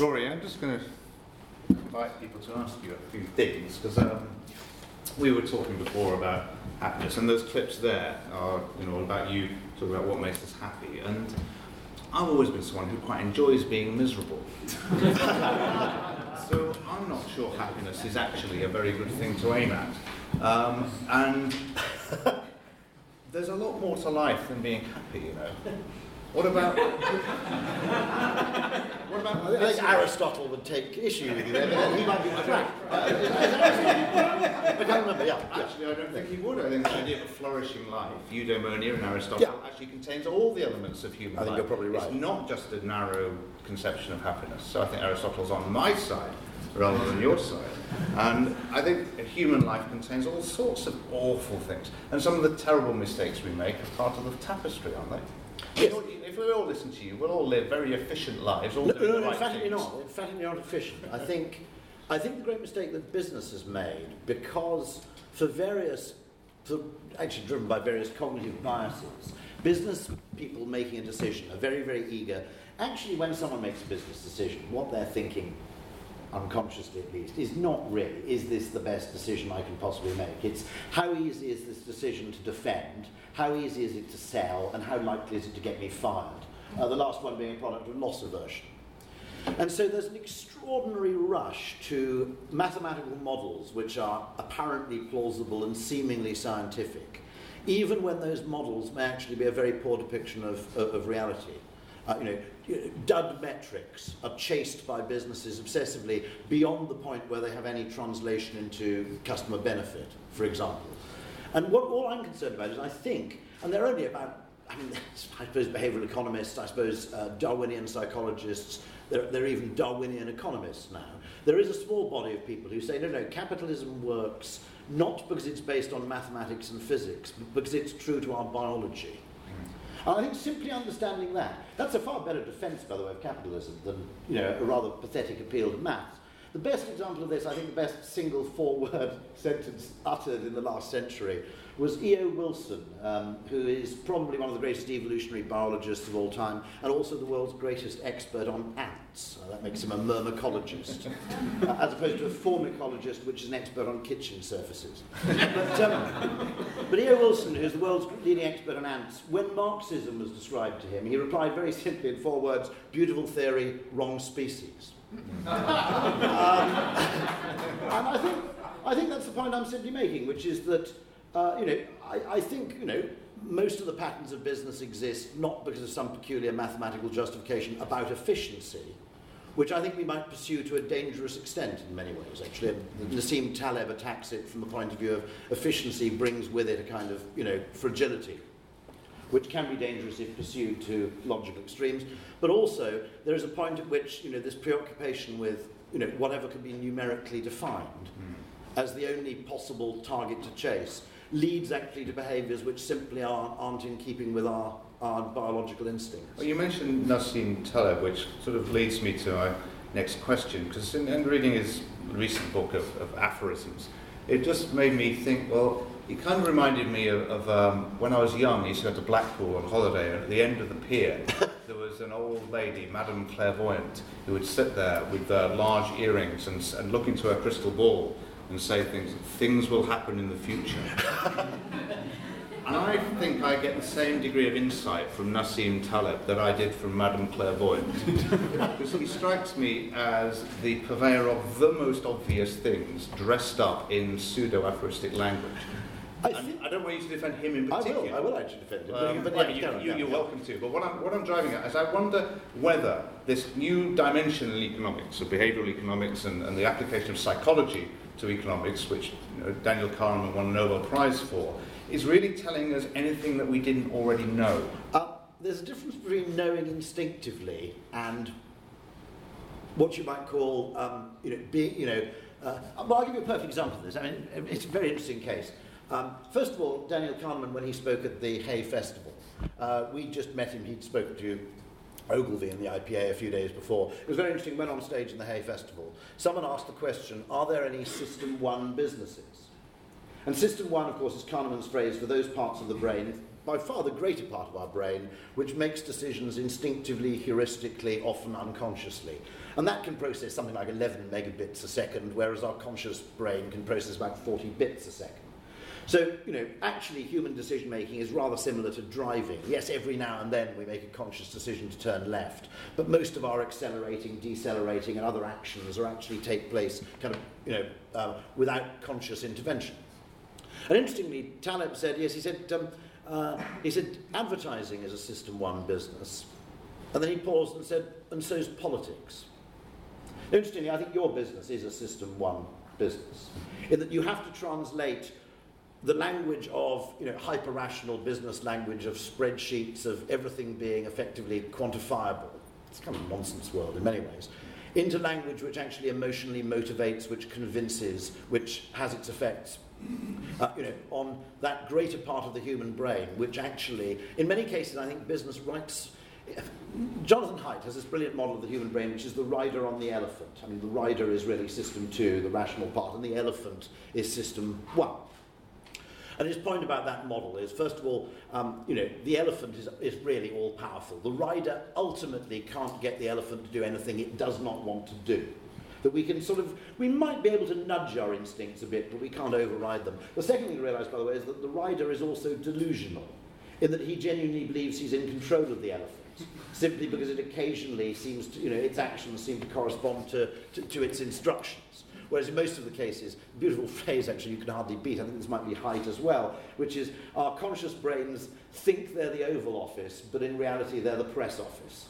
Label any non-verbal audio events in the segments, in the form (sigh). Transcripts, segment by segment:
Rory, I'm just going to invite people to ask you a few things because um, we were talking before about happiness, and those clips there are, you know, about you talking about what makes us happy. And I've always been someone who quite enjoys being miserable. so I'm not sure happiness is actually a very good thing to aim at. Um, and (laughs) there's a lot more to life than being happy, you know. What about? (laughs) what about? I think Aristotle would take issue with you there, but he might be correct. Uh, I can't remember. Yeah. Actually, I don't think he would. I think the idea of a flourishing life, eudaimonia in Aristotle, yeah. actually contains all the elements of human life. I think life. you're probably right. It's not just a narrow conception of happiness. So I think Aristotle's on my side rather than your side. And I think human life contains all sorts of awful things. And some of the terrible mistakes we make are part of the tapestry, aren't they? Yes. We all listen to you, we'll all live very efficient lives. All no, no, no, right emphatically not. Emphatically not efficient. I think, I think the great mistake that business has made, because for various, for actually driven by various cognitive biases, business people making a decision are very, very eager. Actually, when someone makes a business decision, what they're thinking unconsciously at least, is not really, is this the best decision I can possibly make? It's how easy is this decision to defend, how easy is it to sell, and how likely is it to get me fired? Uh, the last one being a product of loss aversion. And so there's an extraordinary rush to mathematical models which are apparently plausible and seemingly scientific, even when those models may actually be a very poor depiction of, of, of reality. Uh, you know, dud metrics are chased by businesses obsessively beyond the point where they have any translation into customer benefit, for example. And what all I'm concerned about is I think, and they're only about, I mean, (laughs) I suppose behavioral economists, I suppose uh, Darwinian psychologists, they're, they're even Darwinian economists now. There is a small body of people who say, no, no, capitalism works not because it's based on mathematics and physics, but because it's true to our biology. And I think simply understanding that, that's a far better defence, by the way, of capitalism than you know, a rather pathetic appeal to maths. The best example of this, I think the best single four word (laughs) sentence uttered in the last century was E.O. Wilson, um, who is probably one of the greatest evolutionary biologists of all time and also the world's greatest expert on ants. Uh, that makes him a myrmecologist, uh, as opposed to a formicologist, which is an expert on kitchen surfaces. but, um, but E.O. Wilson, who's the world's leading expert on ants, when Marxism was described to him, he replied very simply in four words beautiful theory, wrong species. um, (laughs) and I think, I think that's the point I'm simply making, which is that uh, you know, I, I think, you know, most of the patterns of business exist not because of some peculiar mathematical justification about efficiency, which I think we might pursue to a dangerous extent in many ways, actually. Nassim Taleb attacks it from the point of view of efficiency brings with it a kind of, you know, fragility, which can be dangerous if pursued to logical extremes. But also, there is a point at which, you know, this preoccupation with, you know, whatever can be numerically defined mm. as the only possible target to chase leads actually to behaviours which simply aren't, aren't in keeping with our, our biological instincts. Well, you mentioned Nassim Taleb, which sort of leads me to my next question, because in, in, reading his recent book of, of, aphorisms, it just made me think, well, he kind of reminded me of, of um, when I was young, he used to go to Blackpool on holiday, and at the end of the pier, (laughs) there was an old lady, Madame Clairvoyante, who would sit there with uh, large earrings and, and look into her crystal ball and say things, things will happen in the future. and I think I get the same degree of insight from Nassim Taleb that I did from Madame Clairvoyant. because he strikes me as the purveyor of the most obvious things dressed up in pseudo aphoristic language. I, I, don't want you to defend him in particular. I will, I will actually defend him. Um, but, yeah, you, are you, welcome to. But what I'm, what I'm driving at is I wonder whether this new dimension in economics, of behavioral economics and, and the application of psychology to economics, which you know, Daniel Kahneman won a Nobel Prize for, is really telling us anything that we didn't already know. Uh, there's a difference between knowing instinctively and what you might call, um, you know, being, you know, uh, well, I'll give you a perfect example of this. I mean, it's a very interesting case. Um, first of all, Daniel Kahneman, when he spoke at the Hay Festival, uh, we just met him. He'd spoken to Ogilvy in the IPA a few days before. It was very interesting. Went on stage in the Hay Festival. Someone asked the question: Are there any System One businesses? And System One, of course, is Kahneman's phrase for those parts of the brain. by far the greater part of our brain, which makes decisions instinctively, heuristically, often unconsciously. And that can process something like 11 megabits a second, whereas our conscious brain can process about 40 bits a second. So, you know, actually, human decision making is rather similar to driving. Yes, every now and then we make a conscious decision to turn left, but most of our accelerating, decelerating, and other actions are actually take place kind of, you know, uh, without conscious intervention. And interestingly, Taleb said, yes, he said, um, uh, he said, advertising is a system one business. And then he paused and said, and so is politics. Interestingly, I think your business is a system one business, in that you have to translate the language of you know, hyper rational business language of spreadsheets, of everything being effectively quantifiable. It's kind of a nonsense world in many ways. Into language which actually emotionally motivates, which convinces, which has its effects uh, you know, on that greater part of the human brain, which actually, in many cases, I think business writes. Jonathan Haidt has this brilliant model of the human brain, which is the rider on the elephant. I mean, the rider is really system two, the rational part, and the elephant is system one. And his point about that model is, first of all, um, you know, the elephant is, is really all powerful. The rider ultimately can't get the elephant to do anything it does not want to do. That we can sort of, we might be able to nudge our instincts a bit, but we can't override them. The second thing to realise, by the way, is that the rider is also delusional, in that he genuinely believes he's in control of the elephant simply because it occasionally seems to, you know, its actions seem to correspond to, to, to its instructions. Whereas in most of the cases, beautiful (laughs) phrase actually you can hardly beat, I think this might be Haidt as well, which is our conscious brains think they're the Oval Office, but in reality they're the press office.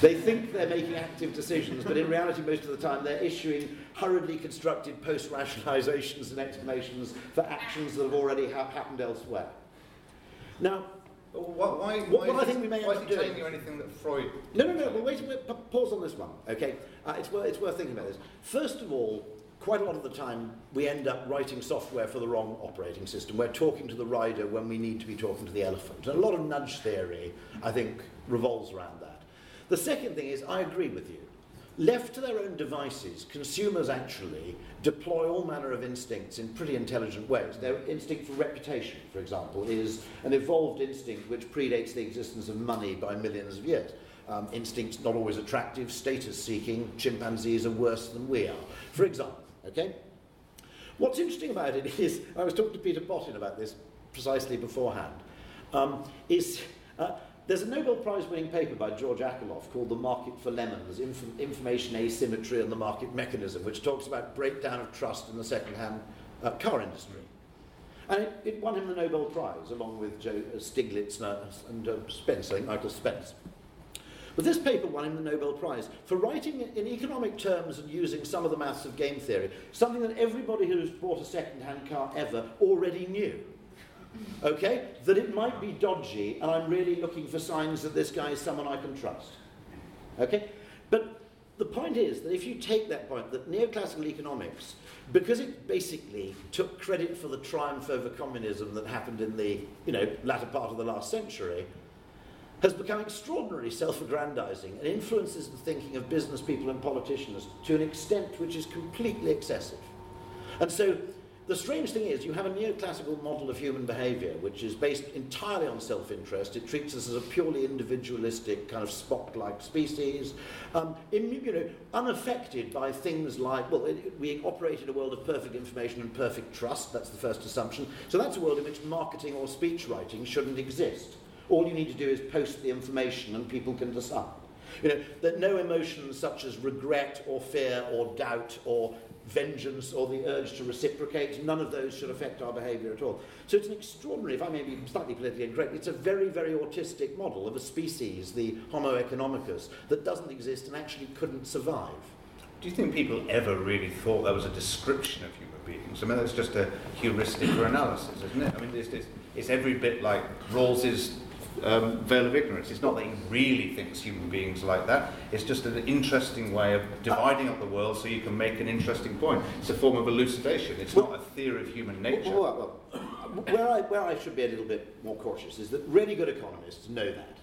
They think they're making active decisions, but in reality, most of the time, they're issuing hurriedly constructed post rationalizations and explanations for actions that have already ha- happened elsewhere. Now, why, why, what, what I think we may why is he telling you anything that Freud? No, no, no. Well, wait, wait pa- pause on this one. Okay, uh, it's, worth, it's worth thinking about this. First of all, quite a lot of the time we end up writing software for the wrong operating system. We're talking to the rider when we need to be talking to the elephant. And a lot of nudge theory, I think, revolves around that. The second thing is, I agree with you. Left to their own devices, consumers actually deploy all manner of instincts in pretty intelligent ways. Their instinct for reputation, for example, is an evolved instinct which predates the existence of money by millions of years. Um, instincts not always attractive, status seeking, chimpanzees are worse than we are, for example. Okay? What's interesting about it (laughs) is, I was talking to Peter Botten about this precisely beforehand, um, is uh, there's a Nobel Prize winning paper by George Akerlof called The Market for Lemons Inf- Information Asymmetry and the Market Mechanism, which talks about breakdown of trust in the second hand uh, car industry. And it, it, won him the Nobel Prize along with Joe uh, Stiglitz and, uh, and uh, Spence, I think Michael Spence. But this paper won him the Nobel Prize for writing in economic terms and using some of the maths of game theory, something that everybody who's bought a second hand car ever already knew okay, that it might be dodgy and I'm really looking for signs that this guy is someone I can trust. Okay? But the point is that if you take that point, that neoclassical economics, because it basically took credit for the triumph over communism that happened in the you know, latter part of the last century, has become extraordinarily self aggrandizing and influences the thinking of business people and politicians to an extent which is completely excessive. And so the strange thing is, you have a neoclassical model of human behavior, which is based entirely on self interest. It treats us as a purely individualistic, kind of Spock like species, um, in, you know, unaffected by things like, well, it, we operate in a world of perfect information and perfect trust. That's the first assumption. So that's a world in which marketing or speech writing shouldn't exist. All you need to do is post the information and people can decide. You know, that no emotions such as regret or fear or doubt or vengeance or the urge to reciprocate. None of those should affect our behaviour at all. So it's an extraordinary, if I may be slightly politically incorrect, it's a very, very autistic model of a species, the Homo economicus, that doesn't exist and actually couldn't survive. Do you think people ever really thought that was a description of human beings? I mean, that's just a heuristic for analysis, isn't it? I mean, it's, it's, it's every bit like Rawls's um, veil of ignorance. It's not that he really thinks human beings are like that. It's just an interesting way of dividing up the world so you can make an interesting point. It's a form of elucidation. It's not a theory of human nature. Well, well, well, where, I, where I should be a little bit more cautious is that really good economists know that.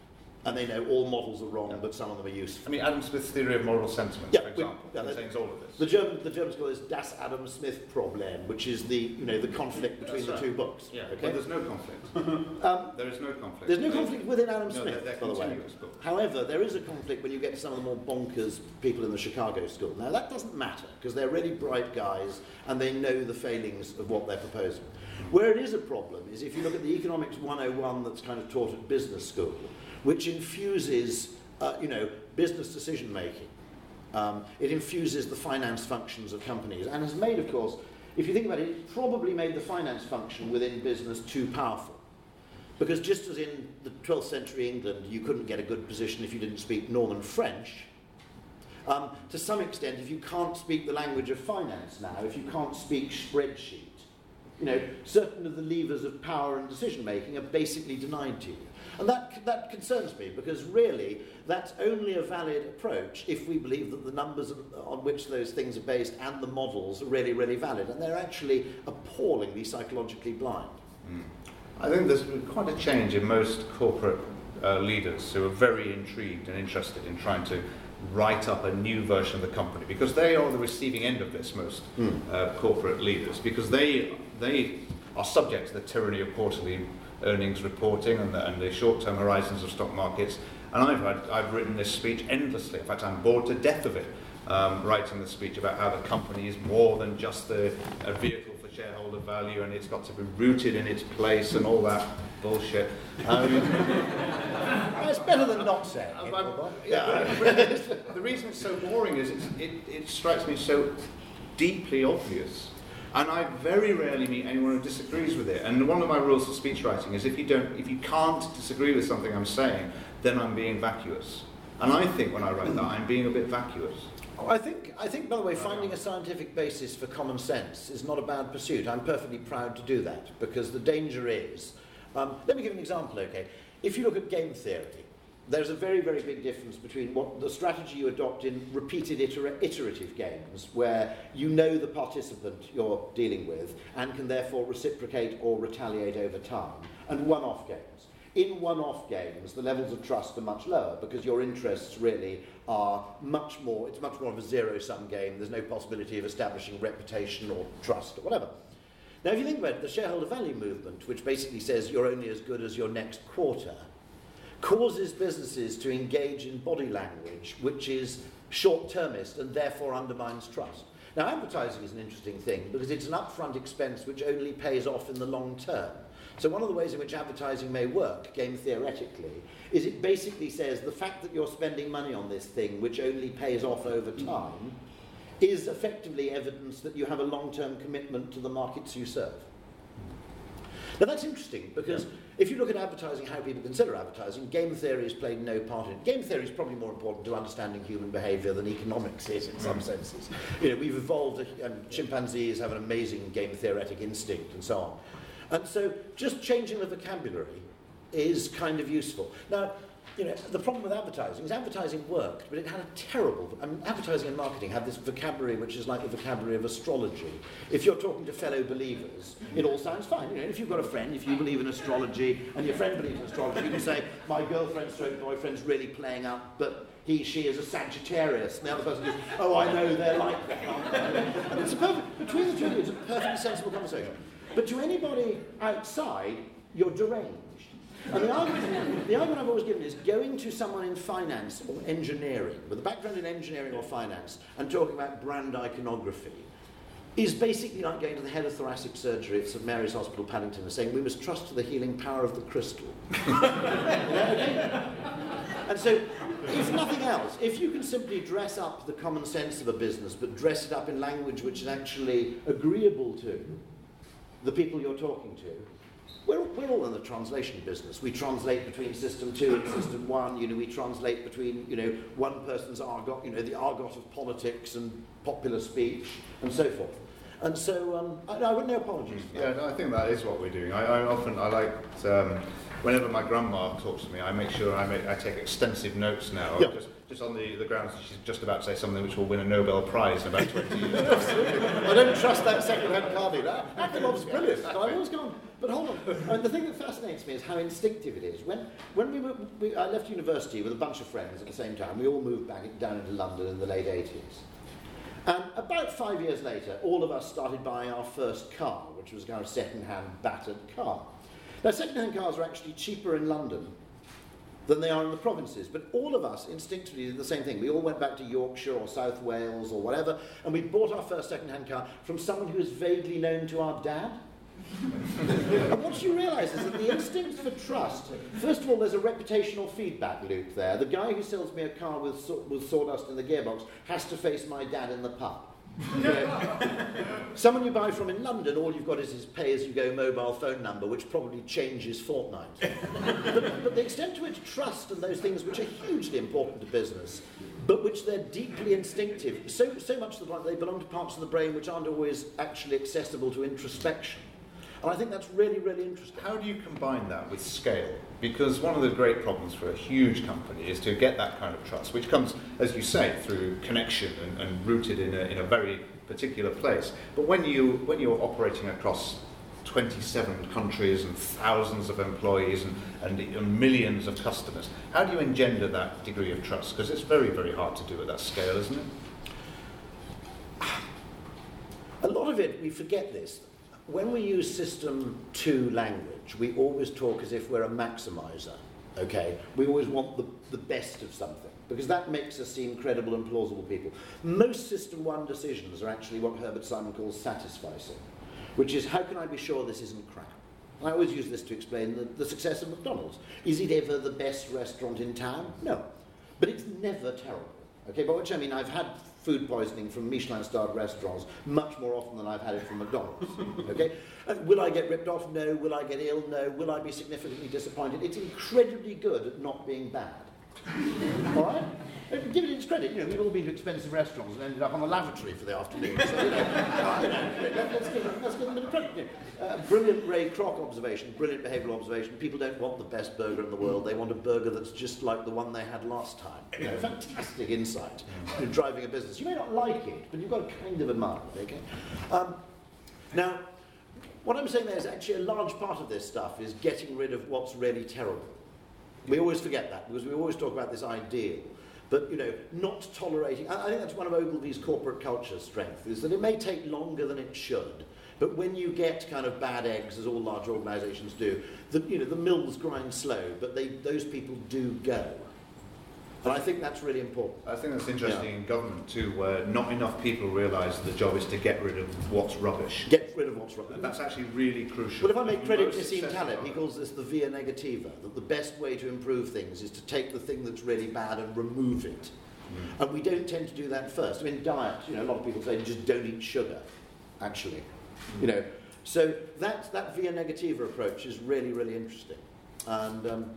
And they know all models are wrong, but some of them are useful. I mean, Adam Smith's theory of moral sentiments, Yeah, for we- example, yeah, that- contains all of this. The German, the Germans call this Das Adam Smith problem, which is the you know the conflict between That's the right. two books. Yeah, okay. but there's no conflict. (laughs) Um, there is no conflict. there's no conflict within Adam No, Smith, they're- they're by the way. books. However, there is a conflict when you get to some of the more bonkers people in the Chicago school. Now that doesn't matter because they're really bright guys and they know the failings of what they're proposing. Where it is a problem is if you look at the economics 101 that's kind of taught at business school, which infuses, uh, you know, business decision making. Um, it infuses the finance functions of companies and has made, of course, if you think about it, it's probably made the finance function within business too powerful. Because just as in the 12th century England, you couldn't get a good position if you didn't speak Norman French, um, to some extent, if you can't speak the language of finance now, if you can't speak spreadsheet, you know, certain of the levers of power and decision making are basically denied to you. And that, that concerns me because really that's only a valid approach if we believe that the numbers on which those things are based and the models are really, really valid. And they're actually appallingly psychologically blind. I think there's been quite a change in most corporate uh, leaders who are very intrigued and interested in trying to write up a new version of the company because they are the receiving end of this, most uh, corporate leaders, because they, they are subject to the tyranny of quarterly earnings reporting and the, and the short-term horizons of stock markets. And I've, had, I've written this speech endlessly. In fact, I'm bored to death of it, um, writing the speech about how the company is more than just a, a vehicle for shareholder value and it's got to be rooted in its place and all that bullshit. Um, (laughs) it's better than not saying it. Yeah, the reason it's so boring is it's, it, it strikes me so deeply obvious. And I very rarely meet anyone who disagrees with it. And one of my rules for speech writing is if you don't, if you can't disagree with something I'm saying, then I'm being vacuous. And I think when I write that, I'm being a bit vacuous. I think, I think, by the way, finding a scientific basis for common sense is not a bad pursuit. I'm perfectly proud to do that because the danger is. Um, let me give an example, okay? If you look at game theory, there's a very, very big difference between what the strategy you adopt in repeated iter- iterative games, where you know the participant you're dealing with and can therefore reciprocate or retaliate over time, and one off games. In one off games, the levels of trust are much lower because your interests really are much more, it's much more of a zero sum game. There's no possibility of establishing reputation or trust or whatever. Now, if you think about it, the shareholder value movement, which basically says you're only as good as your next quarter, causes businesses to engage in body language which is short termist and therefore undermines trust. Now, advertising is an interesting thing because it's an upfront expense which only pays off in the long term. So, one of the ways in which advertising may work, game theoretically, is it basically says the fact that you're spending money on this thing, which only pays off over time, is effectively evidence that you have a long term commitment to the markets you serve. Now that's interesting because if you look at advertising, how people consider advertising, game theory has played no part in it. Game theory is probably more important to understanding human behaviour than economics is in some hmm. senses. You know, we've evolved, and chimpanzees have an amazing game theoretic instinct and so on. And so just changing the vocabulary is kind of useful. Now, you know, the problem with advertising is advertising worked, but it had a terrible. I mean, advertising and marketing have this vocabulary which is like the vocabulary of astrology. If you're talking to fellow believers, it all sounds fine. You know, if you've got a friend, if you believe in astrology, and your friend believes in astrology, you can say, "My girlfriend's stroke boyfriend's really playing up, but he, she is a Sagittarius." And the other person goes, "Oh, I know they're like that." It's a perfect between the two of you, it's a perfectly sensible conversation. But to anybody outside, you're deranged. And the argument, the argument I've always given is going to someone in finance or engineering, with a background in engineering or finance, and talking about brand iconography, is basically like going to the head of thoracic surgery at St Mary's Hospital, Paddington, and saying, we must trust to the healing power of the crystal. (laughs) And so, if nothing else, if you can simply dress up the common sense of a business, but dress it up in language which is actually agreeable to the people you're talking to, we're, we're all in the translation business. We translate between system two and system one. You know, we translate between you know one person's argot, you know, the argot of politics and popular speech and so forth. And so, um, I, I would no apologies. Yeah, no, I think that is what we're doing. I, I often I liked um, whenever my grandma talks to me, I make sure I, make, I take extensive notes now. Yeah. Just, just on the, the grounds that she's just about to say something which will win a Nobel Prize in about 20 years. (laughs) I don't trust that second-hand car dealer. That Akerlof's brilliant. So I've always gone. But hold on. I mean, the thing that fascinates me is how instinctive it is. When, when we were, we, I left university with a bunch of friends at the same time. We all moved back down into London in the late 80s. And about five years later, all of us started buying our first car, which was a kind of second-hand battered car. Now, second-hand cars are actually cheaper in London than they are in the provinces. But all of us instinctively did the same thing. We all went back to Yorkshire or South Wales or whatever, and we bought our first second-hand car from someone who was vaguely known to our dad. (laughs) and what you realise is that the instinct for trust, first of all, there's a reputational feedback loop there. The guy who sells me a car with, with sawdust in the gearbox has to face my dad in the pub. (laughs) Someone you buy from in London, all you've got is his pay-as-you-go mobile phone number, which probably changes fortnight. (laughs) but, but the extent to which trust and those things which are hugely important to business, but which they're deeply instinctive, so, so much that they belong to parts of the brain which aren't always actually accessible to introspection. And I think that's really, really interesting. How do you combine that with scale? Because one of the great problems for a huge company is to get that kind of trust, which comes, as you say, through connection and, and rooted in a, in a very particular place. But when, you, when you're operating across 27 countries and thousands of employees and, and, and millions of customers, how do you engender that degree of trust? Because it's very, very hard to do at that scale, isn't it? A lot of it, we forget this when we use system 2 language, we always talk as if we're a maximizer, okay? We always want the, the best of something because that makes us seem credible and plausible people. Most system 1 decisions are actually what Herbert Simon calls satisficing, which is how can I be sure this isn't crap? I always use this to explain the, the success of McDonald's. Is it ever the best restaurant in town? No. But it's never terrible. Okay, by which I mean I've had food poisoning from Michelin-starred restaurants much more often than I've had it from McDonald's. (laughs) okay, and will I get ripped off? No. Will I get ill? No. Will I be significantly disappointed? It's incredibly good at not being bad. All right. Give it its credit. You know, we've all been to expensive restaurants and ended up on a lavatory for the afternoon. So, you know, let's, give them, let's give them a bit of credit. Uh, brilliant Ray Kroc observation, brilliant behavioural observation. People don't want the best burger in the world. They want a burger that's just like the one they had last time. You know, fantastic insight in driving a business. You may not like it, but you've got to kind of admire it, okay? Um, now, what I'm saying there is actually a large part of this stuff is getting rid of what's really terrible. We always forget that because we always talk about this ideal. But, you know, not tolerating, I think that's one of Ogilvy's corporate culture strength, is that it may take longer than it should, but when you get kind of bad eggs, as all large organisations do, the, you know, the mills grind slow, but they, those people do go. And I think that's really important. I think that's interesting yeah. in government too, where not enough people realise the job is to get rid of what's rubbish. Get rid of what's rubbish. And that's actually really crucial. Well, if I make credit to Nassim Taleb, he calls this the via negativa, that the best way to improve things is to take the thing that's really bad and remove it. Mm. And we don't tend to do that first. I mean, diet, you know, a lot of people say just don't eat sugar, actually. Mm. You know, so that, that via negativa approach is really, really interesting. And um,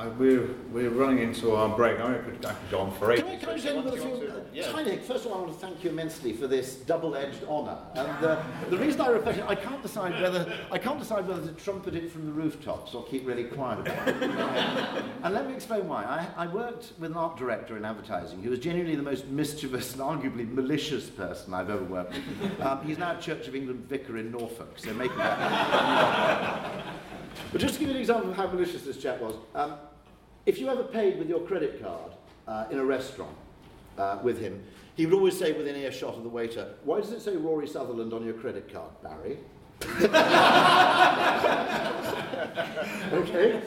I, we're, we're running into our break. I could, I could go on for ages. Can I, can I just end with a few yeah. tiny First of all, I want to thank you immensely for this double-edged honour. And uh, the reason I reflect I can't decide whether I can't decide whether to trumpet it from the rooftops or keep really quiet about it. (laughs) and let me explain why. I, I worked with an art director in advertising who was genuinely the most mischievous and arguably malicious person I've ever worked with. Um, he's now Church of England vicar in Norfolk, so make that. (laughs) But just to give you an example of how malicious this chap was, um, if you ever paid with your credit card uh, in a restaurant uh, with him, he would always say within earshot of the waiter, Why does it say Rory Sutherland on your credit card, Barry? (laughs) (laughs) okay.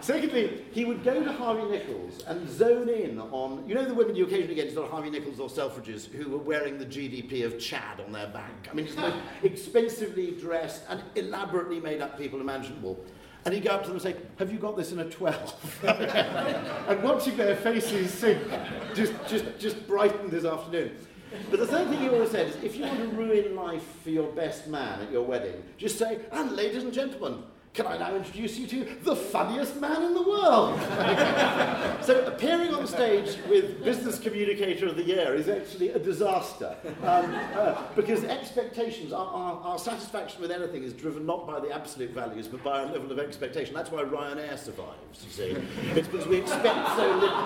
Secondly, he would go to Harvey Nichols and zone in on, you know, the women you occasionally get to Harvey Nichols or Selfridges who were wearing the GDP of Chad on their back. I mean, it's the most (laughs) expensively dressed and elaborately made up people imaginable. And he'd go up to them and say, Have you got this in a 12? (laughs) and watching their faces sink just, just, just brightened his afternoon. But the third thing he always said is if you want to ruin life for your best man at your wedding, just say, And ladies and gentlemen, can I now introduce you to the funniest man in the world? (laughs) so appearing on stage with Business Communicator of the Year is actually a disaster um, uh, because expectations, our, our, our, satisfaction with anything is driven not by the absolute values but by our level of expectation. That's why Ryanair survives, you see. It's because we expect so little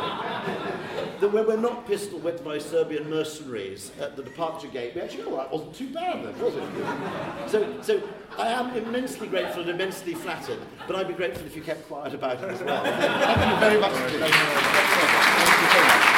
that when we're not pistol whipped by Serbian mercenaries at the departure gate, we actually, oh, that wasn't too bad then, was it? So, so I am immensely grateful and immensely flattered, but I'd be grateful if you kept quiet about it as well. (laughs) Thank you very much. Thank you very much.